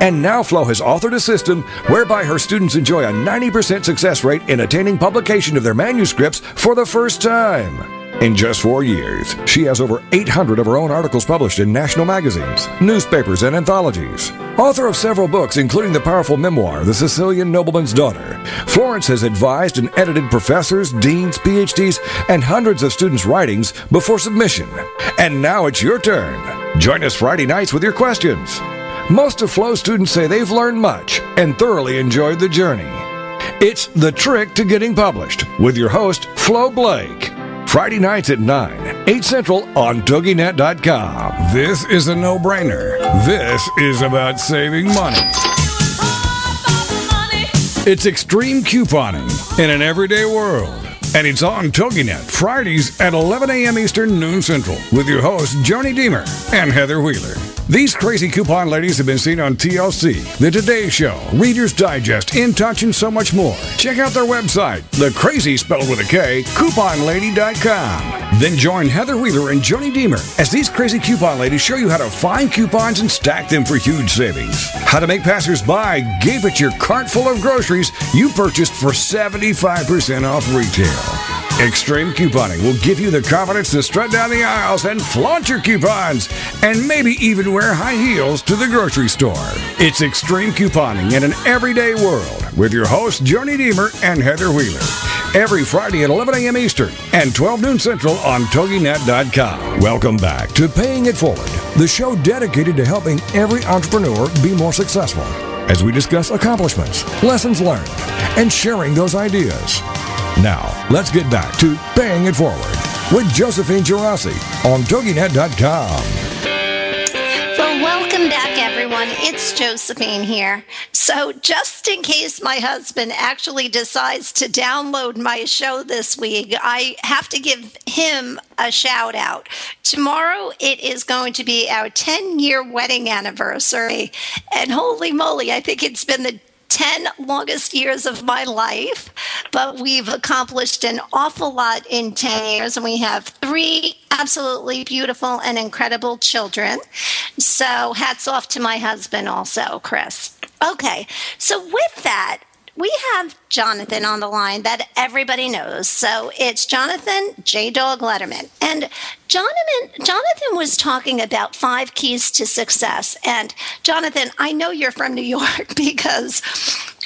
And now Flo has authored a system whereby her students enjoy a 90% success rate in attaining publication of their manuscripts for the first time. In just four years, she has over 800 of her own articles published in national magazines, newspapers, and anthologies. Author of several books, including the powerful memoir, The Sicilian Nobleman's Daughter, Florence has advised and edited professors, deans, PhDs, and hundreds of students' writings before submission. And now it's your turn. Join us Friday nights with your questions. Most of Flo students say they've learned much and thoroughly enjoyed the journey. It's The Trick to Getting Published with your host, Flo Blake. Friday nights at 9, 8 Central on TogiNet.com. This is a no brainer. This is about saving money. It's extreme couponing in an everyday world. And it's on TogiNet Fridays at 11 a.m. Eastern, noon Central with your hosts, Joanie Demer and Heather Wheeler. These crazy coupon ladies have been seen on TLC, The Today Show, Reader's Digest, In Touch, and so much more. Check out their website, the crazy spelled with a K, couponlady.com. Then join Heather Wheeler and Joanie Demer as these crazy coupon ladies show you how to find coupons and stack them for huge savings. How to make passersby gape at your cart full of groceries you purchased for 75% off retail. Extreme couponing will give you the confidence to strut down the aisles and flaunt your coupons, and maybe even wear high heels to the grocery store. It's extreme couponing in an everyday world with your hosts Joanie Demer and Heather Wheeler. Every Friday at 11 a.m. Eastern and 12 noon Central on TogiNet.com. Welcome back to Paying It Forward, the show dedicated to helping every entrepreneur be more successful as we discuss accomplishments, lessons learned, and sharing those ideas. Now, let's get back to Paying It Forward with Josephine Girassi on TogiNet.com. Well, welcome back, everyone. It's Josephine here. So, just in case my husband actually decides to download my show this week, I have to give him a shout out. Tomorrow, it is going to be our 10 year wedding anniversary. And holy moly, I think it's been the 10 longest years of my life, but we've accomplished an awful lot in 10 years, and we have three absolutely beautiful and incredible children. So, hats off to my husband, also, Chris. Okay, so with that, we have Jonathan on the line that everybody knows. So it's Jonathan J Dog Letterman. And Jonathan Jonathan was talking about five keys to success. And Jonathan, I know you're from New York because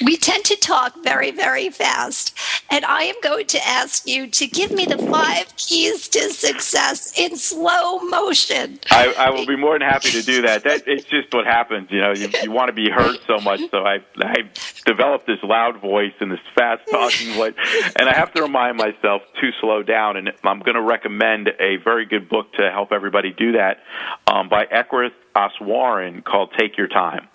we tend to talk very, very fast. And I am going to ask you to give me the five keys to success in slow motion. I, I will be more than happy to do that. That it's just what happens. You know, you, you want to be heard so much. So I I developed this loud voice and this fast talking voice, and I have to remind myself to slow down. And I'm going to recommend a very good book to help everybody do that um, by Eknath Easwaran called "Take Your Time."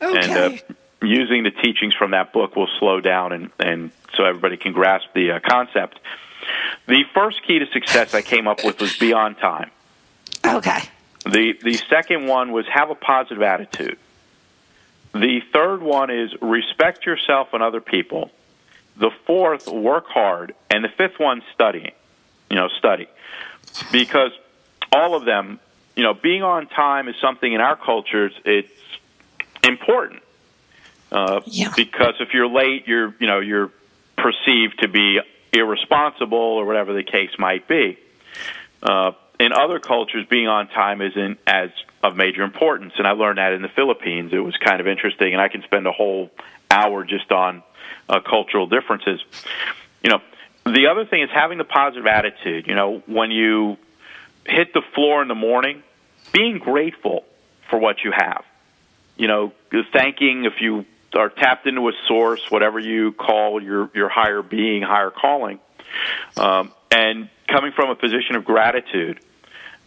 Okay. And uh, using the teachings from that book will slow down and, and so everybody can grasp the uh, concept. The first key to success I came up with was be on time. Okay. The the second one was have a positive attitude. The third one is respect yourself and other people. The fourth, work hard, and the fifth one, studying. You know, study because all of them, you know, being on time is something in our cultures it's important. Uh, Yeah. Because if you're late, you're you know you're perceived to be irresponsible or whatever the case might be. Uh, in other cultures, being on time isn't as of major importance, and I learned that in the Philippines. It was kind of interesting, and I can spend a whole hour just on uh, cultural differences. You know, the other thing is having the positive attitude. You know, when you hit the floor in the morning, being grateful for what you have. You know, thanking if you are tapped into a source, whatever you call your your higher being, higher calling, um, and coming from a position of gratitude.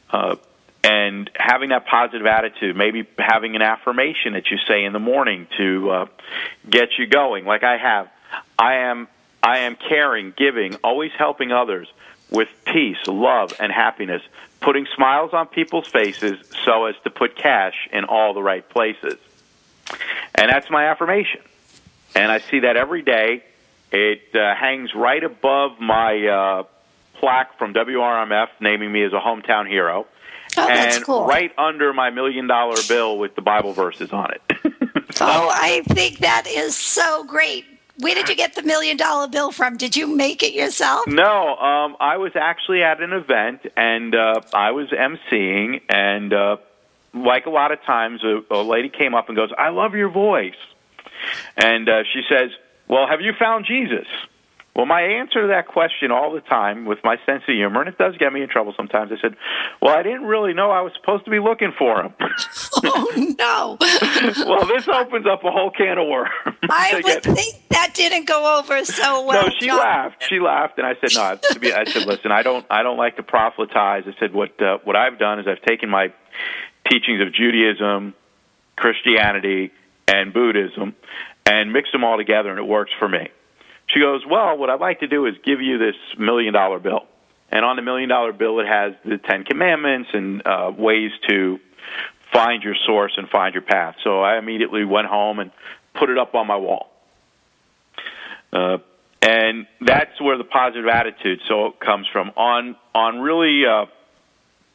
Uh, and having that positive attitude, maybe having an affirmation that you say in the morning to uh, get you going, like I have. I am I am caring, giving, always helping others with peace, love, and happiness, putting smiles on people's faces so as to put cash in all the right places. And that's my affirmation. And I see that every day. It uh, hangs right above my uh, plaque from WRMF naming me as a hometown hero. Oh, that's and cool. right under my million dollar bill with the Bible verses on it. Oh, I think that is so great. Where did you get the million dollar bill from? Did you make it yourself? No, um, I was actually at an event and uh, I was emceeing, and uh, like a lot of times, a, a lady came up and goes, "I love your voice," and uh, she says, "Well, have you found Jesus?" Well, my answer to that question all the time with my sense of humor, and it does get me in trouble sometimes, I said, Well, I didn't really know I was supposed to be looking for him. Oh no! well, this opens up a whole can of worms. I would get- think that didn't go over so well. no, she John. laughed. She laughed, and I said, "No." To be, I said, "Listen, I don't, I don't like to proselytize." I said, "What, uh, what I've done is I've taken my teachings of Judaism, Christianity, and Buddhism, and mix them all together, and it works for me." She goes, "Well, what I'd like to do is give you this million dollar bill, and on the million dollar bill, it has the Ten Commandments and uh, ways to find your source and find your path. So I immediately went home and put it up on my wall. Uh, and that's where the positive attitude so comes from. On on really uh,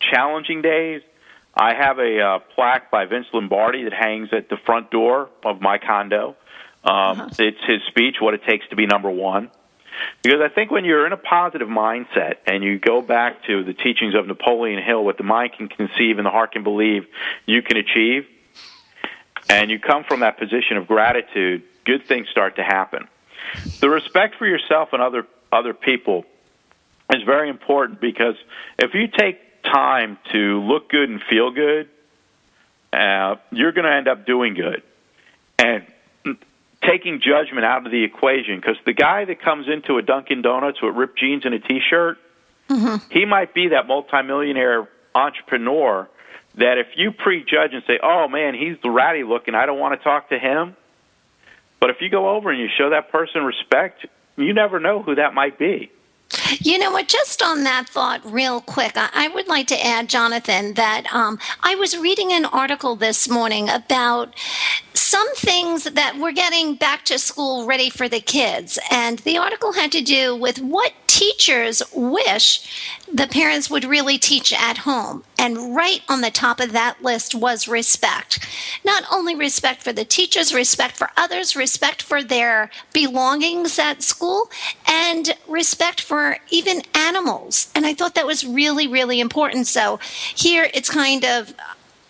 challenging days, I have a uh, plaque by Vince Lombardi that hangs at the front door of my condo. Um, uh-huh. It's his speech, "What It Takes to Be Number One." Because I think when you're in a positive mindset and you go back to the teachings of Napoleon Hill, what the mind can conceive and the heart can believe, you can achieve, and you come from that position of gratitude, good things start to happen. The respect for yourself and other other people is very important because if you take time to look good and feel good, uh, you're going to end up doing good. And taking judgment out of the equation, because the guy that comes into a Dunkin' Donuts with ripped jeans and a T-shirt, mm-hmm. he might be that multimillionaire entrepreneur that if you prejudge and say, "Oh man, he's the ratty looking, I don't want to talk to him," but if you go over and you show that person respect, you never know who that might be. You know what? Just on that thought, real quick, I, would like to add, Jonathan, that um, I was reading an article this morning about some things that we're getting back to school ready for the kids. And the article had to do with what teachers wish the parents would really teach at home. And right on the top of that list was respect. Not only respect for the teachers, respect for others, respect for their belongings at school, and respect for even animals. And I thought that was really, really important. So here it's kind of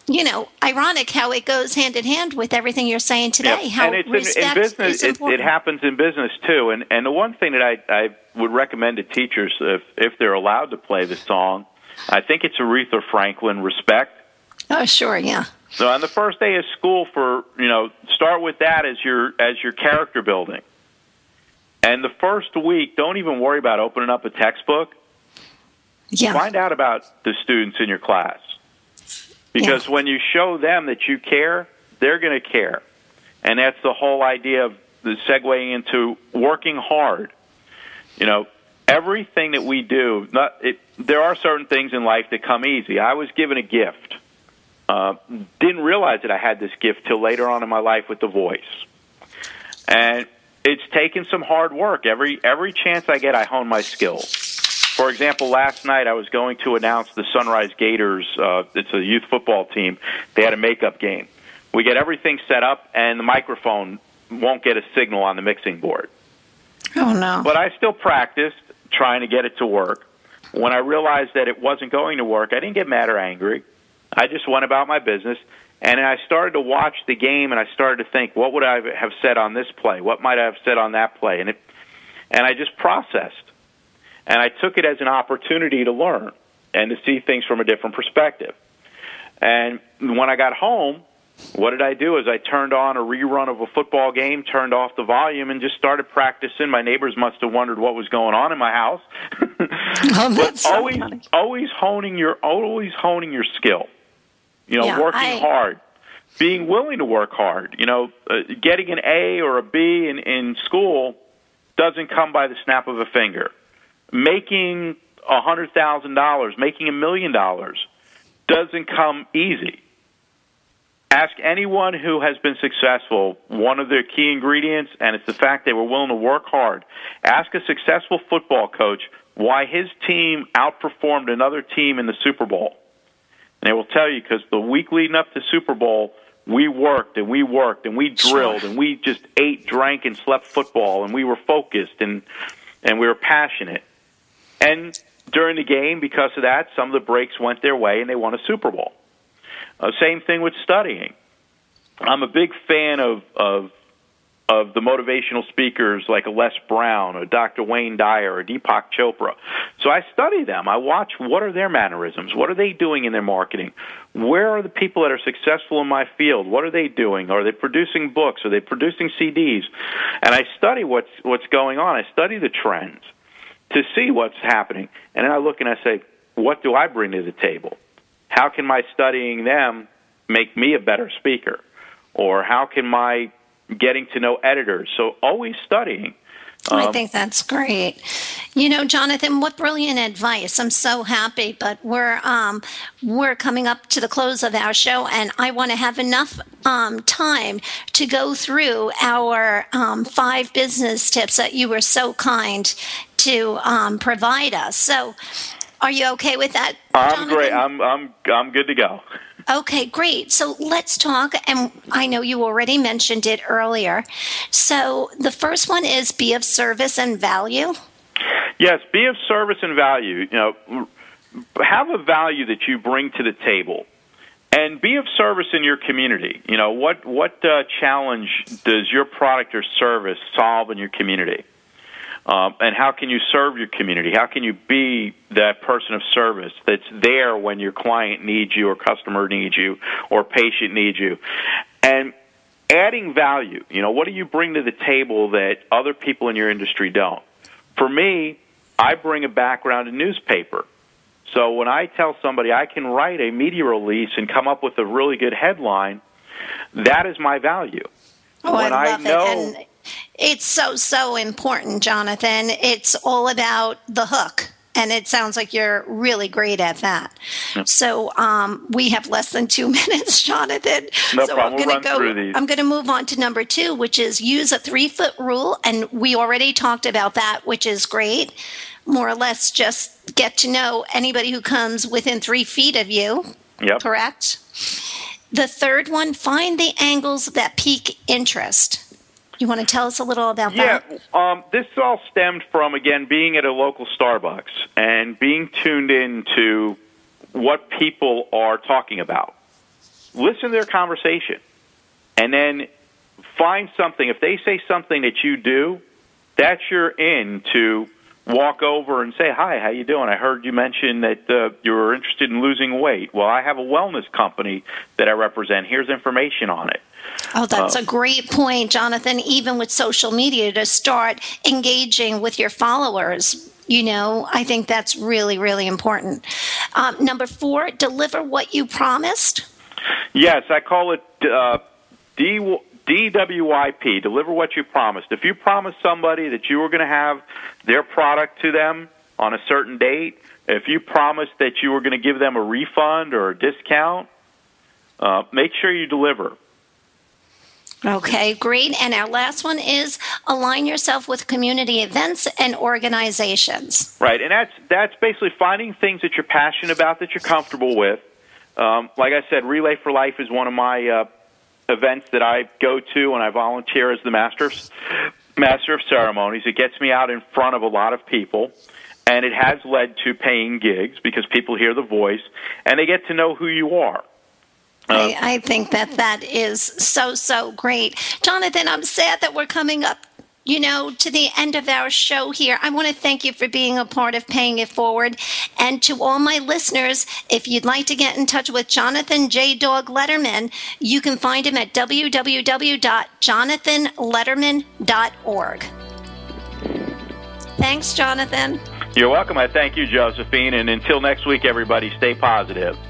you know, ironic how it goes hand in hand with everything you're saying today. Yep. How and it's in, in business, it, it, happens in business too. And and the one thing that I I would recommend to teachers if if they're allowed to play the song, I think it's Aretha Franklin, "Respect." Oh, sure, yeah. So on the first day of school, for you know, start with that as your as your character building. And the first week, don't even worry about opening up a textbook. Yeah. Find out about the students in your class because yeah. when you show them that you care, they're going to care. And that's the whole idea of the segueing into working hard. You know, everything that we do, not it, there are certain things in life that come easy. I was given a gift. Uh, didn't realize that I had this gift till later on in my life with the voice. And it's taken some hard work. Every every chance I get, I hone my skills. For example, last night I was going to announce the Sunrise Gators. Uh, it's a youth football team. They had a makeup game. We get everything set up, and the microphone won't get a signal on the mixing board. Oh no! But I still practiced trying to get it to work. When I realized that it wasn't going to work, I didn't get mad or angry. I just went about my business, and I started to watch the game, and I started to think, what would I have said on this play? What might I have said on that play? And it, and I just processed and I took it as an opportunity to learn and to see things from a different perspective. And when I got home, what did I do? Is I turned on a rerun of a football game, turned off the volume, and just started practicing. My neighbors must have wondered what was going on in my house. oh, but always, always honing your, always honing your skill. You know, yeah, working I... hard, being willing to work hard. You know, uh, getting an A or a B in in school doesn't come by the snap of a finger making a hundred thousand dollars, making a million dollars, doesn't come easy. Ask anyone who has been successful, one of their key ingredients, and it's the fact they were willing to work hard. Ask a successful football coach why his team outperformed another team in the Super Bowl. And they will tell you because the week leading up to Super Bowl, we worked and we worked and we drilled and we just ate, drank, and slept football and we were focused and and we were passionate. And during the game, because of that, some of the breaks went their way and they won a Super Bowl. Uh, same thing with studying. I'm a big fan of, of of the motivational speakers like Les Brown or Dr. Wayne Dyer or Deepak Chopra. So I study them. I watch what are their mannerisms? What are they doing in their marketing? Where are the people that are successful in my field? What are they doing? Are they producing books? Are they producing CDs? And I study what's what's going on. I study the trends to see what's happening. And then I look and I say, what do I bring to the table? How can my studying them make me a better speaker? Or how can my getting to know editors? So always studying. I think that's great. You know, Jonathan, what brilliant advice! I'm so happy, but we're um, we're coming up to the close of our show, and I want to have enough um, time to go through our um, five business tips that you were so kind to um, provide us. So, are you okay with that? I'm Jonathan? great. I'm I'm I'm good to go. Okay, great. So let's talk. And I know you already mentioned it earlier. So the first one is be of service and value. Yes, be of service and value. You know, have a value that you bring to the table, and be of service in your community. You know, what what uh, challenge does your product or service solve in your community? Um, and how can you serve your community? How can you be that person of service that's there when your client needs you, or customer needs you, or patient needs you? And adding value. You know, what do you bring to the table that other people in your industry don't? For me, I bring a background in newspaper. So when I tell somebody I can write a media release and come up with a really good headline, that is my value. Oh, when I love know, it. And it's so, so important, Jonathan. It's all about the hook. And it sounds like you're really great at that. Yep. So um, we have less than two minutes, Jonathan. No so problem. I'm We'll going to run go. through these. I'm going to move on to number two, which is use a three foot rule, and we already talked about that, which is great. More or less, just get to know anybody who comes within three feet of you. Yep. Correct. The third one, find the angles that pique interest. You want to tell us a little about Yeah, that? um, this all stemmed from again being at a local Starbucks and being tuned in to what people are talking about. Listen to their conversation, and then find something. If they say something that you do, that's your in to walk over and say, "Hi, how you doing? I heard you mention that uh, you were interested in losing weight. Well, I have a wellness company that I represent. Here's information on it." Oh, that's Uh, a great point, Jonathan. Even with social media, to start engaging with your followers, you know, I think that's really, really important. Um, number four, deliver what you promised. Yes, I call it uh, D, DWIP, deliver what you promised. If you promised somebody that you were going to have their product to them on a certain date, if you promised that you were going to give them a refund or a discount, uh, make sure you deliver. Okay, great. And our last one is align yourself with community events and organizations. Right, and that's that's basically finding things that you're passionate about, that you're comfortable with. Um, like I said, Relay for Life is one of my uh, events that I go to, and I volunteer as the master of, master of ceremonies. It gets me out in front of a lot of people, and it has led to paying gigs because people hear the voice and they get to know who you are. I, um, I think that that is so, so great. Jonathan, I'm sad that we're coming up, you know, to the end of our show here. I want to thank you for being a part of Paying It Forward. And to all my listeners, if you'd like to get in touch with Jonathan J. Dog Letterman, you can find him at www.jonathanletterman.org. Thanks, Jonathan. You're welcome. I thank you, Josephine. And until next week, everybody, stay positive.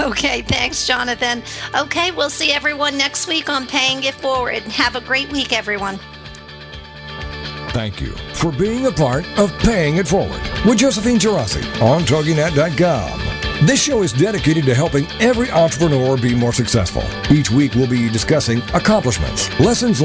Okay, thanks, Jonathan. Okay, we'll see everyone next week on Paying It Forward. Have a great week, everyone. Thank you for being a part of Paying It Forward with Josephine Girassi on TogiNet.com. This show is dedicated to helping every entrepreneur be more successful. Each week we'll be discussing accomplishments, lessons